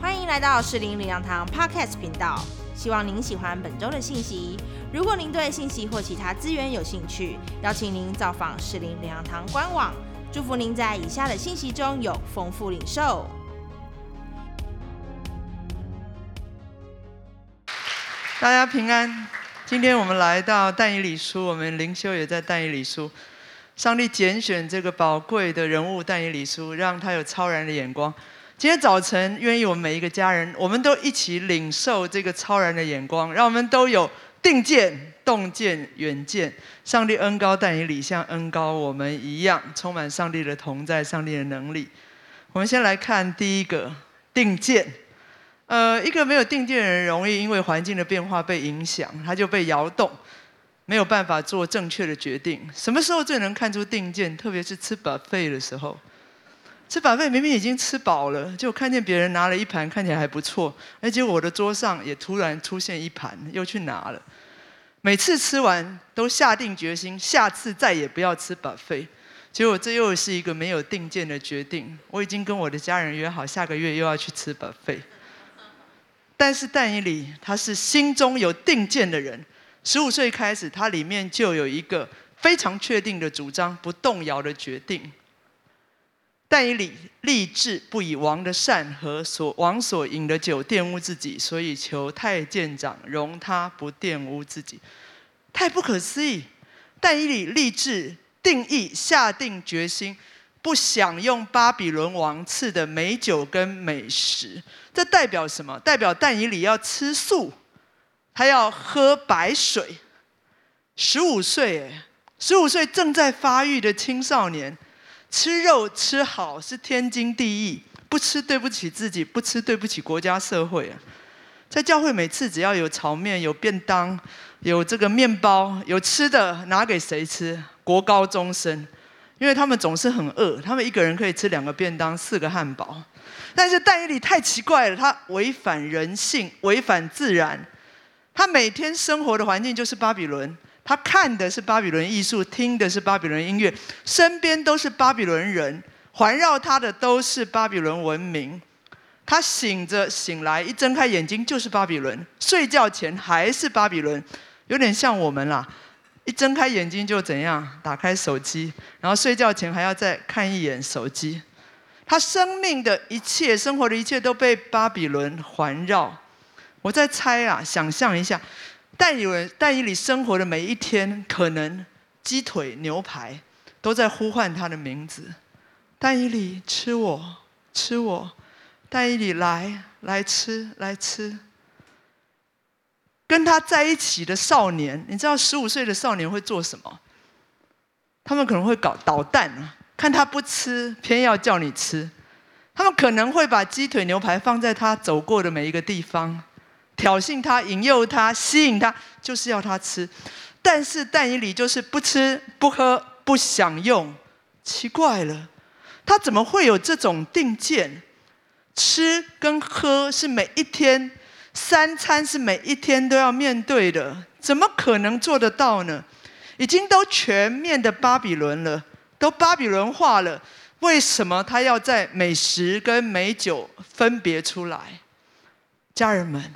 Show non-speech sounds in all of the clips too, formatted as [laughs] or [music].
欢迎来到士林领养堂 Podcast 频道，希望您喜欢本周的信息。如果您对信息或其他资源有兴趣，邀请您造访士林领养堂官网。祝福您在以下的信息中有丰富领受。大家平安。今天我们来到但以理书，我们灵修也在但以理书。上帝拣选这个宝贵的人物但以理书，让他有超然的眼光。今天早晨，愿意我们每一个家人，我们都一起领受这个超然的眼光，让我们都有定见、洞见、远见。上帝恩高但以理，像恩高我们一样，充满上帝的同在、上帝的能力。我们先来看第一个定见。呃，一个没有定见的人，容易因为环境的变化被影响，他就被摇动，没有办法做正确的决定。什么时候最能看出定见？特别是吃饱饭的时候。吃饱饭明明已经吃饱了，就看见别人拿了一盘看起来还不错，而且我的桌上也突然出现一盘，又去拿了。每次吃完都下定决心，下次再也不要吃饱饭。结果这又是一个没有定见的决定。我已经跟我的家人约好，下个月又要去吃饱饭。但是但以理他是心中有定见的人，十五岁开始，他里面就有一个非常确定的主张，不动摇的决定。但以理立志不以王的善和所王所饮的酒玷污自己，所以求太监长容他不玷污自己。太不可思议！但以理立志定义下定决心，不享用巴比伦王赐的美酒跟美食。这代表什么？代表但以理要吃素，他要喝白水。十五岁，哎，十五岁正在发育的青少年。吃肉吃好是天经地义，不吃对不起自己，不吃对不起国家社会啊！在教会每次只要有炒面、有便当、有这个面包、有吃的，拿给谁吃？国高中生，因为他们总是很饿，他们一个人可以吃两个便当、四个汉堡。但是但以理太奇怪了，他违反人性，违反自然，他每天生活的环境就是巴比伦。他看的是巴比伦艺术，听的是巴比伦音乐，身边都是巴比伦人，环绕他的都是巴比伦文明。他醒着醒来，一睁开眼睛就是巴比伦；睡觉前还是巴比伦，有点像我们啦。一睁开眼睛就怎样，打开手机，然后睡觉前还要再看一眼手机。他生命的一切，生活的一切都被巴比伦环绕。我在猜啊，想象一下。但有人，但以理生活的每一天，可能鸡腿、牛排都在呼唤他的名字。但以理吃我，吃我，但以理来来吃来吃。跟他在一起的少年，你知道十五岁的少年会做什么？他们可能会搞捣蛋啊，看他不吃，偏要叫你吃。他们可能会把鸡腿、牛排放在他走过的每一个地方。挑衅他，引诱他，吸引他，就是要他吃。但是但以理就是不吃、不喝、不享用。奇怪了，他怎么会有这种定见？吃跟喝是每一天三餐是每一天都要面对的，怎么可能做得到呢？已经都全面的巴比伦了，都巴比伦化了，为什么他要在美食跟美酒分别出来？家人们。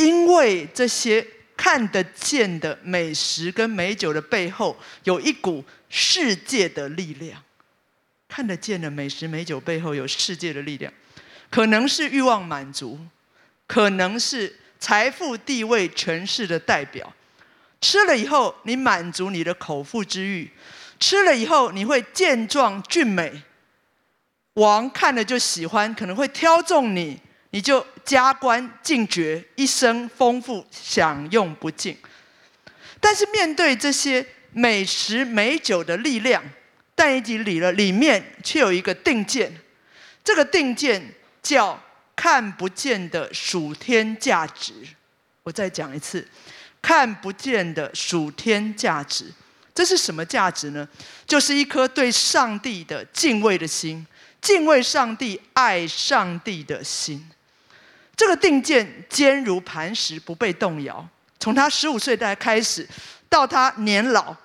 因为这些看得见的美食跟美酒的背后，有一股世界的力量。看得见的美食美酒背后有世界的力量，可能是欲望满足，可能是财富地位权势的代表。吃了以后，你满足你的口腹之欲；吃了以后，你会健壮俊美。王看了就喜欢，可能会挑中你。你就加官进爵，一生丰富享用不尽。但是面对这些美食美酒的力量，但已经理了里面却有一个定见，这个定见叫看不见的属天价值。我再讲一次，看不见的属天价值，这是什么价值呢？就是一颗对上帝的敬畏的心，敬畏上帝、爱上帝的心。这个定见坚如磐石，不被动摇。从他十五岁代开始，到他年老，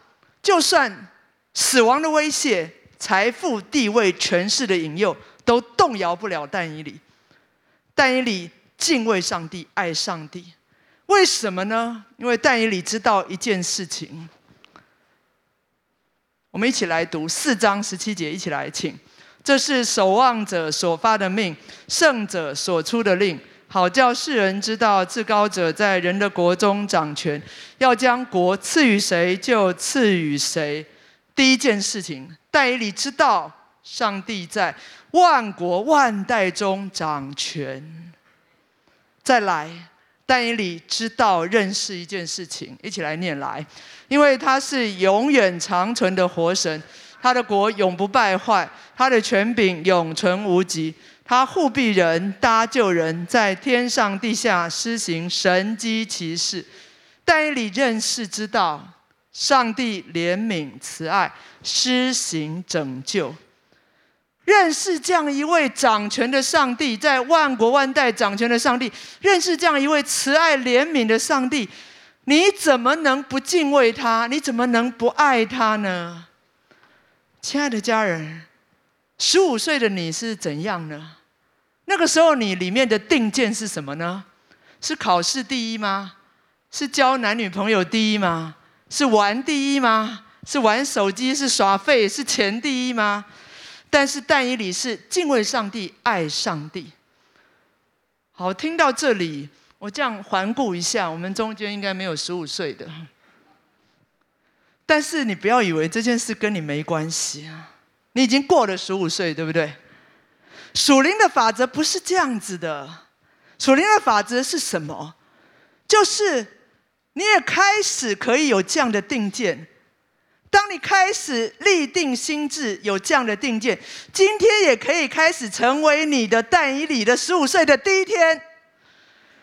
就算死亡的威胁、财富、地位、权势的引诱，都动摇不了但以理。但以理敬畏上帝，爱上帝，为什么呢？因为但以理知道一件事情。我们一起来读四章十七节，一起来请。这是守望者所发的命，圣者所出的令，好叫世人知道至高者在人的国中掌权，要将国赐予谁就赐予谁。第一件事情，但以理知道上帝在。万国万代中掌权。再来，但以理知道认识一件事情，一起来念来，因为他是永远长存的活神，他的国永不败坏，他的权柄永存无极，他护庇人搭救人，在天上地下施行神机骑士。但以理认识知道，上帝怜悯慈爱，施行拯救。认识这样一位掌权的上帝，在万国万代掌权的上帝，认识这样一位慈爱怜悯的上帝，你怎么能不敬畏他？你怎么能不爱他呢？亲爱的家人，十五岁的你是怎样呢？那个时候你里面的定见是什么呢？是考试第一吗？是交男女朋友第一吗？是玩第一吗？是玩手机？是耍废？是钱第一吗？但是但以理是敬畏上帝、爱上帝。好，听到这里，我这样环顾一下，我们中间应该没有十五岁的。但是你不要以为这件事跟你没关系啊！你已经过了十五岁，对不对？属灵的法则不是这样子的。属灵的法则是什么？就是你也开始可以有这样的定见。当你开始立定心智，有这样的定见，今天也可以开始成为你的但以理的十五岁的第一天。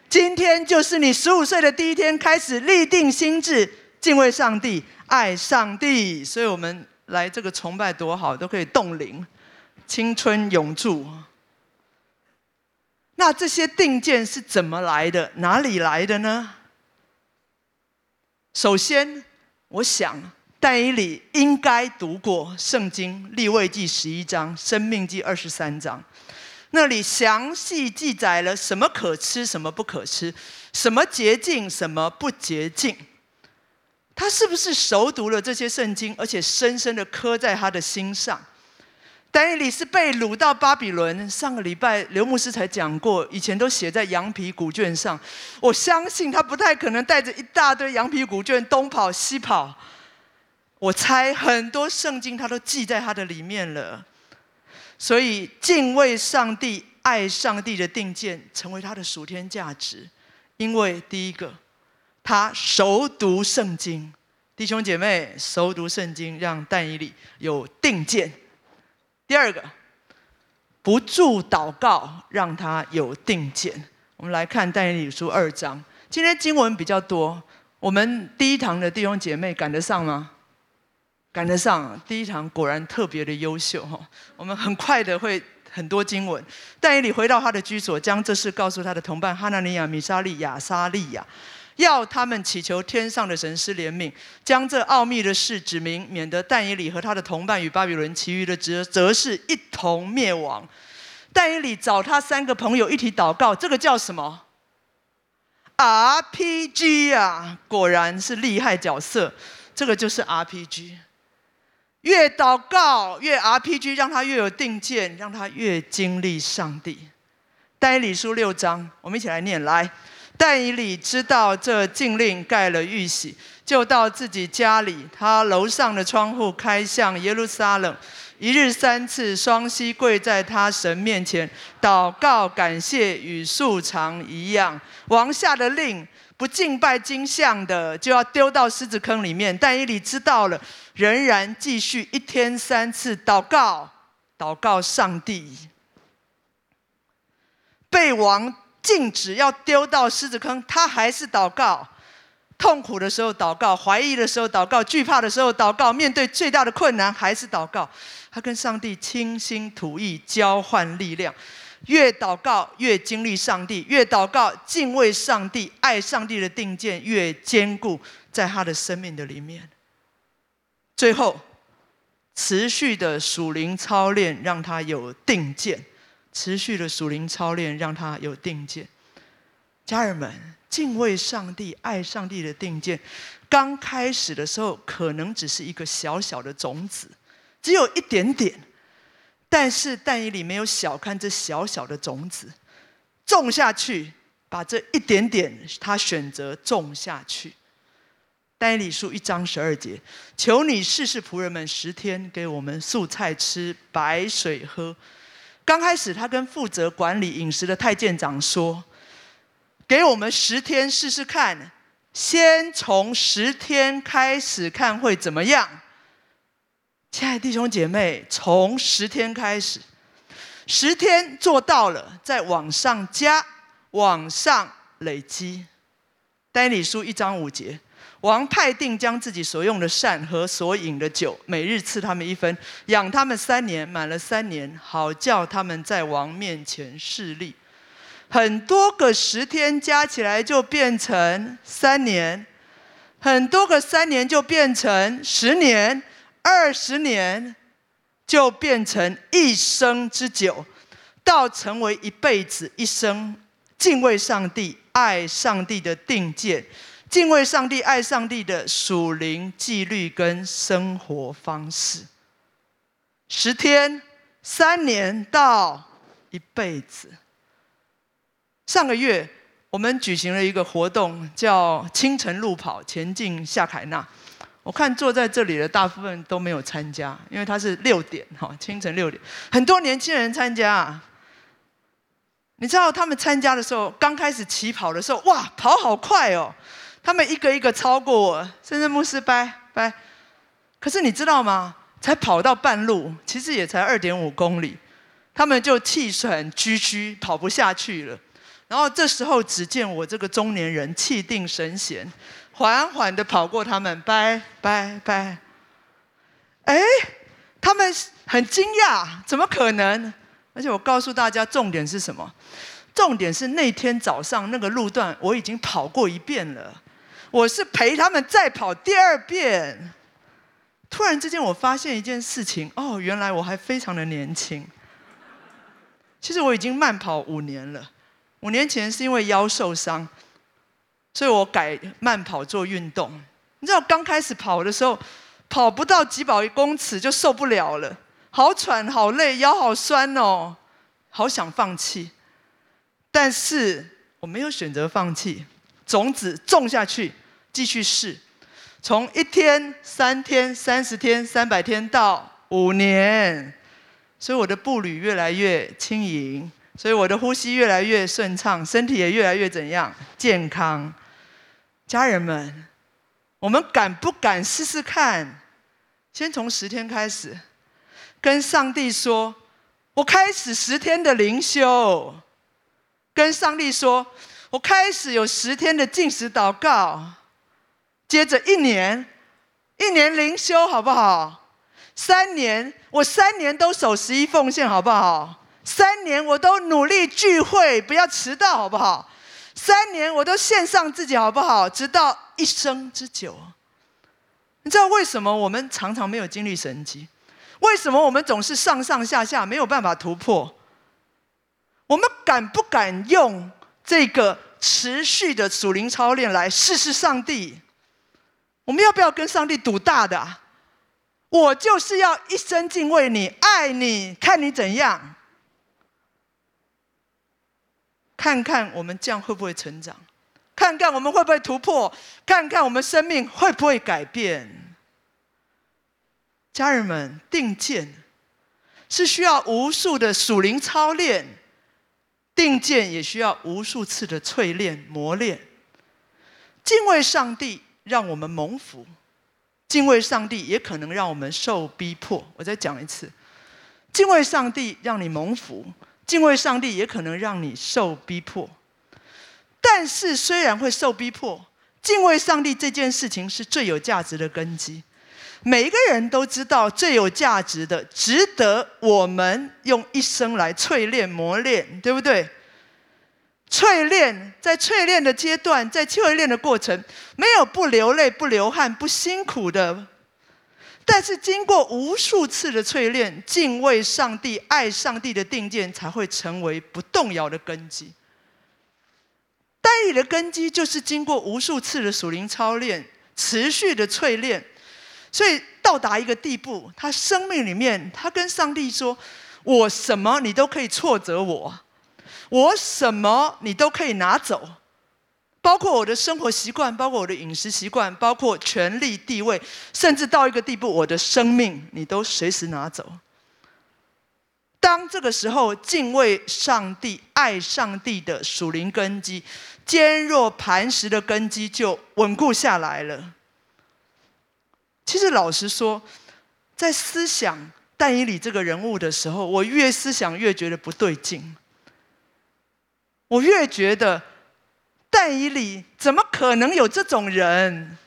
今天就是你十五岁的第一天，开始立定心智，敬畏上帝，爱上帝。所以我们来这个崇拜多好，都可以动灵，青春永驻。那这些定见是怎么来的？哪里来的呢？首先，我想。但以理应该读过圣经立位记十一章、生命记二十三章，那里详细记载了什么可吃、什么不可吃，什么洁净、什么不洁净。他是不是熟读了这些圣经，而且深深的刻在他的心上？丹尼里是被掳到巴比伦，上个礼拜刘牧师才讲过，以前都写在羊皮古卷上。我相信他不太可能带着一大堆羊皮古卷东跑西跑。我猜很多圣经他都记在他的里面了，所以敬畏上帝、爱上帝的定见成为他的属天价值。因为第一个，他熟读圣经，弟兄姐妹熟读圣经，让但以理有定见。第二个，不住祷告，让他有定见。我们来看但以理书二章，今天经文比较多，我们第一堂的弟兄姐妹赶得上吗？赶得上第一堂，果然特别的优秀哈！我们很快的会很多经文。但以理回到他的居所，将这事告诉他的同伴哈纳尼亚、米沙利亚、沙利亚，要他们祈求天上的神施怜悯，将这奥秘的事指明，免得但以理和他的同伴与巴比伦其余的则则是一同灭亡。但以理找他三个朋友一起祷告，这个叫什么？RPG 啊，果然是厉害角色，这个就是 RPG。越祷告越 RPG，让他越有定见，让他越经历上帝。但以理书六章，我们一起来念来。但以理知道这禁令盖了玉玺，就到自己家里，他楼上的窗户开向耶路撒冷，一日三次双膝跪在他神面前祷告感谢，与素常一样。王下的令。不敬拜金像的，就要丢到狮子坑里面。但以理知道了，仍然继续一天三次祷告，祷告上帝。被王禁止要丢到狮子坑，他还是祷告。痛苦的时候祷告，怀疑的时候祷告，惧怕的时候祷告，面对最大的困难还是祷告。他跟上帝倾心吐意，交换力量。越祷告越经历上帝，越祷告敬畏上帝、爱上帝的定见越坚固，在他的生命的里面。最后，持续的属灵操练让他有定见。持续的属灵操练，让他有定见。家人们，敬畏上帝、爱上帝的定见，刚开始的时候可能只是一个小小的种子，只有一点点。但是但以理没有小看这小小的种子，种下去，把这一点点他选择种下去。但以理书一章十二节，求你试试仆人们十天，给我们素菜吃，白水喝。刚开始他跟负责管理饮食的太监长说。给我们十天试试看，先从十天开始看会怎么样？亲爱的弟兄姐妹，从十天开始，十天做到了，再往上加，往上累积。丹尼书一章五节，王派定将自己所用的膳和所饮的酒，每日赐他们一分，养他们三年，满了三年，好叫他们在王面前势立。很多个十天加起来就变成三年，很多个三年就变成十年，二十年就变成一生之久，到成为一辈子一生敬畏上帝、爱上帝的定见，敬畏上帝、爱上帝的属灵纪律跟生活方式。十天、三年到一辈子。上个月，我们举行了一个活动，叫“清晨路跑，前进夏凯纳”。我看坐在这里的大部分都没有参加，因为它是六点哈，清晨六点，很多年轻人参加。你知道他们参加的时候，刚开始起跑的时候，哇，跑好快哦！他们一个一个超过我，甚至牧师拜拜。可是你知道吗？才跑到半路，其实也才二点五公里，他们就气喘吁吁，跑不下去了。然后这时候，只见我这个中年人气定神闲，缓缓的跑过他们，拜拜拜。哎，他们很惊讶，怎么可能？而且我告诉大家，重点是什么？重点是那天早上那个路段我已经跑过一遍了，我是陪他们再跑第二遍。突然之间，我发现一件事情，哦，原来我还非常的年轻。其实我已经慢跑五年了。五年前是因为腰受伤，所以我改慢跑做运动。你知道刚开始跑的时候，跑不到几百公尺就受不了了，好喘好累，腰好酸哦，好想放弃。但是我没有选择放弃，种子种下去，继续试。从一天、三天、三十天、三百天到五年，所以我的步履越来越轻盈。所以我的呼吸越来越顺畅，身体也越来越怎样健康？家人们，我们敢不敢试试看？先从十天开始，跟上帝说：“我开始十天的灵修。”跟上帝说：“我开始有十天的进食祷告。”接着一年，一年灵修好不好？三年，我三年都守十一奉献好不好？三年我都努力聚会，不要迟到，好不好？三年我都献上自己，好不好？直到一生之久。你知道为什么我们常常没有经历神迹？为什么我们总是上上下下没有办法突破？我们敢不敢用这个持续的属灵操练来试试上帝？我们要不要跟上帝赌大的？我就是要一生敬畏你，爱你，看你怎样。看看我们这样会不会成长？看看我们会不会突破？看看我们生命会不会改变？家人们，定见是需要无数的属灵操练，定见也需要无数次的淬炼磨练。敬畏上帝让我们蒙福，敬畏上帝也可能让我们受逼迫。我再讲一次，敬畏上帝让你蒙福。敬畏上帝也可能让你受逼迫，但是虽然会受逼迫，敬畏上帝这件事情是最有价值的根基。每一个人都知道，最有价值的、值得我们用一生来淬炼磨练，对不对？淬炼在淬炼的阶段，在淬炼的过程，没有不流泪、不流汗、不辛苦的。但是经过无数次的淬炼，敬畏上帝、爱上帝的定见才会成为不动摇的根基。单一的根基就是经过无数次的属灵操练、持续的淬炼，所以到达一个地步，他生命里面，他跟上帝说：“我什么你都可以挫折我，我什么你都可以拿走。”包括我的生活习惯，包括我的饮食习惯，包括权力地位，甚至到一个地步，我的生命你都随时拿走。当这个时候，敬畏上帝、爱上帝的属灵根基，坚若磐石的根基就稳固下来了。其实老实说，在思想但以理这个人物的时候，我越思想越觉得不对劲，我越觉得。但以里怎么可能有这种人？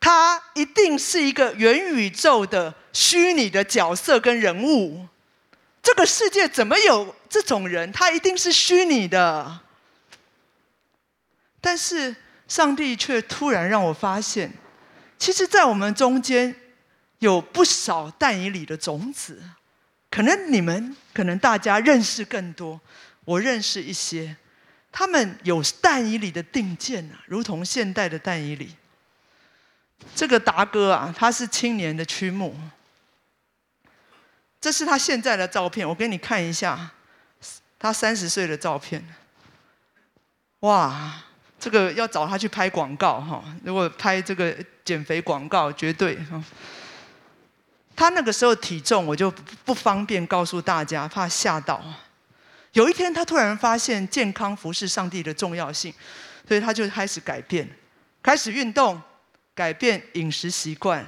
他一定是一个元宇宙的虚拟的角色跟人物。这个世界怎么有这种人？他一定是虚拟的。但是上帝却突然让我发现，其实，在我们中间有不少但以里的种子。可能你们，可能大家认识更多，我认识一些。他们有但以理的定见啊，如同现代的但以理。这个达哥啊，他是青年的曲目。这是他现在的照片，我给你看一下，他三十岁的照片。哇，这个要找他去拍广告哈，如果拍这个减肥广告，绝对。他那个时候体重，我就不方便告诉大家，怕吓到。有一天，他突然发现健康服侍上帝的重要性，所以他就开始改变，开始运动，改变饮食习惯。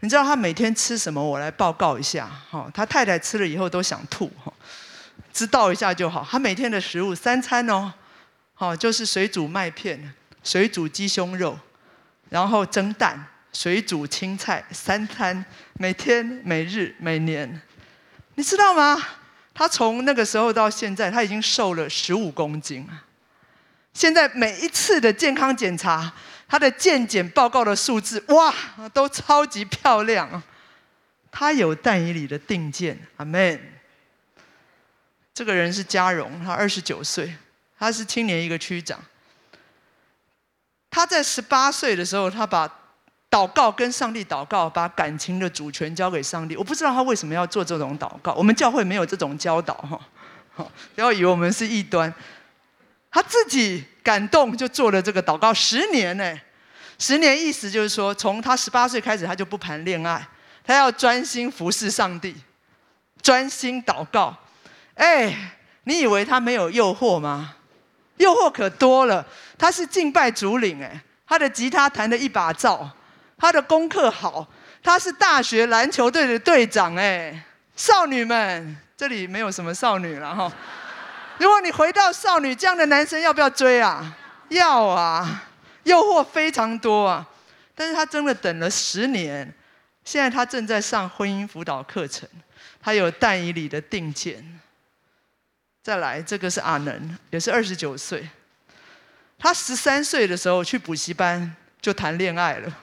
你知道他每天吃什么？我来报告一下。哈，他太太吃了以后都想吐。哈，知道一下就好。他每天的食物三餐哦，好就是水煮麦片、水煮鸡胸肉，然后蒸蛋、水煮青菜，三餐每天、每日、每年，你知道吗？他从那个时候到现在，他已经瘦了十五公斤。现在每一次的健康检查，他的健检报告的数字，哇，都超级漂亮。他有但以理的定见，阿门。这个人是嘉荣，他二十九岁，他是青年一个区长。他在十八岁的时候，他把。祷告跟上帝祷告，把感情的主权交给上帝。我不知道他为什么要做这种祷告。我们教会没有这种教导哈，不要以为我们是异端。他自己感动就做了这个祷告十年呢，十年意思就是说，从他十八岁开始，他就不谈恋爱，他要专心服侍上帝，专心祷告。哎，你以为他没有诱惑吗？诱惑可多了。他是敬拜主领哎，他的吉他弹的一把照。他的功课好，他是大学篮球队的队长哎，少女们，这里没有什么少女了哈。如果你回到少女，这样的男生要不要追啊？要啊，诱惑非常多啊。但是他真的等了十年，现在他正在上婚姻辅导课程，他有但以理的定见。再来，这个是阿能，也是二十九岁，他十三岁的时候去补习班就谈恋爱了。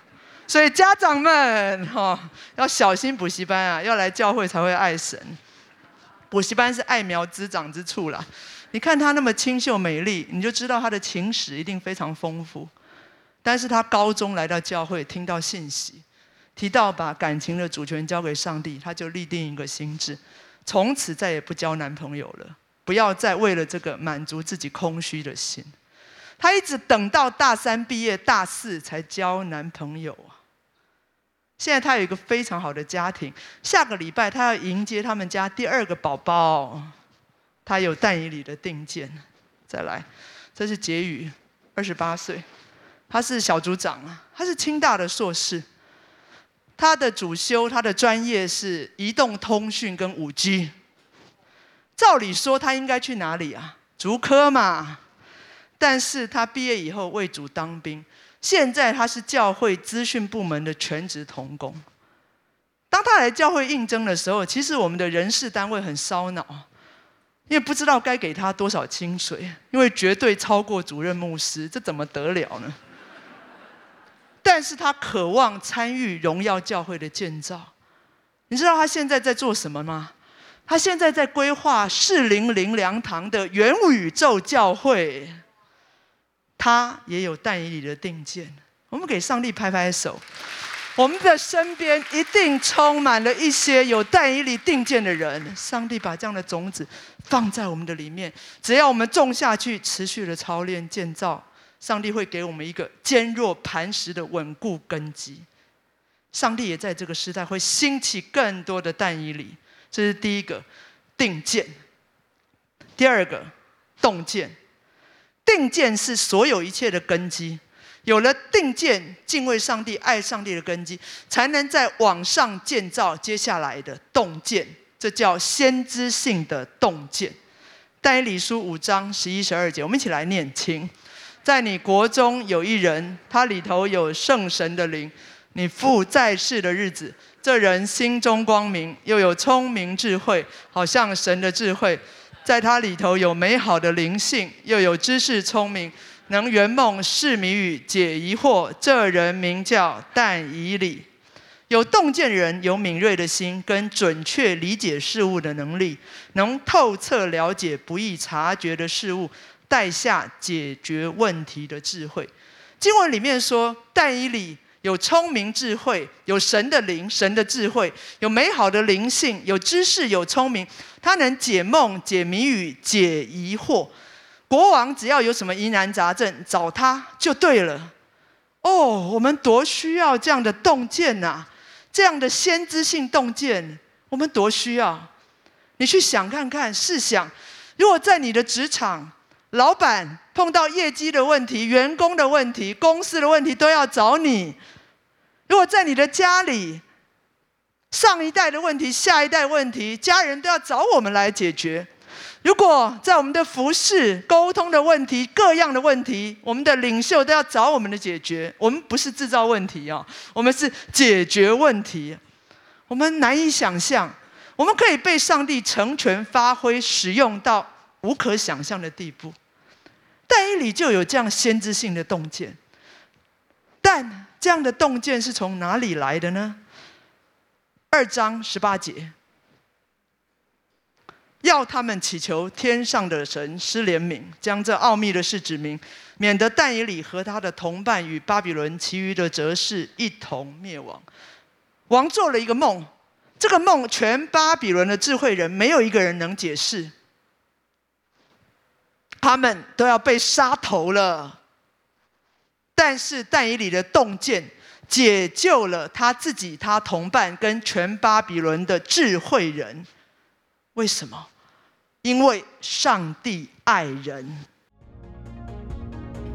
所以家长们哈 [laughs] 要小心补习班啊，要来教会才会爱神。补习班是爱苗滋长之处啦。你看她那么清秀美丽，你就知道她的情史一定非常丰富。但是她高中来到教会，听到信息，提到把感情的主权交给上帝，她就立定一个心志，从此再也不交男朋友了，不要再为了这个满足自己空虚的心。她一直等到大三毕业，大四才交男朋友啊。现在他有一个非常好的家庭，下个礼拜他要迎接他们家第二个宝宝。他有但以里的定见，再来，这是结语，二十八岁，他是小组长啊，他是清大的硕士，他的主修他的专业是移动通讯跟五 G。照理说他应该去哪里啊？竹科嘛，但是他毕业以后为主当兵。现在他是教会资讯部门的全职童工。当他来教会应征的时候，其实我们的人事单位很烧脑，因为不知道该给他多少薪水，因为绝对超过主任牧师，这怎么得了呢？但是他渴望参与荣耀教会的建造。你知道他现在在做什么吗？他现在在规划适龄灵粮堂的元宇宙教会。他也有但以理的定见。我们给上帝拍拍手。我们的身边一定充满了一些有但以理定见的人。上帝把这样的种子放在我们的里面，只要我们种下去，持续的操练建造，上帝会给我们一个坚若磐石的稳固根基。上帝也在这个时代会兴起更多的但以理。这是第一个定见。第二个洞见。定见是所有一切的根基。有了定见、敬畏上帝、爱上帝的根基，才能在网上建造接下来的洞见。这叫先知性的洞见。但以理书五章十一、十二节，我们一起来念经。在你国中有一人，他里头有圣神的灵。你父在世的日子，这人心中光明，又有聪明智慧，好像神的智慧。在他里头有美好的灵性，又有知识聪明。能圆梦、释谜语、解疑惑，这人名叫但以理。有洞见人，有敏锐的心，跟准确理解事物的能力，能透彻了解不易察觉的事物，带下解决问题的智慧。经文里面说，但以理有聪明智慧，有神的灵、神的智慧，有美好的灵性，有知识，有聪明，他能解梦、解谜语、解疑惑。国王只要有什么疑难杂症，找他就对了。哦，我们多需要这样的洞见呐，这样的先知性洞见，我们多需要。你去想看看，试想，如果在你的职场，老板碰到业绩的问题、员工的问题、公司的问题，都要找你；如果在你的家里，上一代的问题、下一代问题，家人都要找我们来解决。如果在我们的服饰、沟通的问题、各样的问题，我们的领袖都要找我们的解决。我们不是制造问题哦，我们是解决问题。我们难以想象，我们可以被上帝成全、发挥、使用到无可想象的地步。但以理就有这样先知性的洞见，但这样的洞见是从哪里来的呢？二章十八节。要他们祈求天上的神施怜悯，将这奥秘的事指明，免得但以理和他的同伴与巴比伦其余的哲士一同灭亡。王做了一个梦，这个梦全巴比伦的智慧人没有一个人能解释，他们都要被杀头了。但是但以理的洞见解救了他自己、他同伴跟全巴比伦的智慧人。为什么？因为上帝爱人。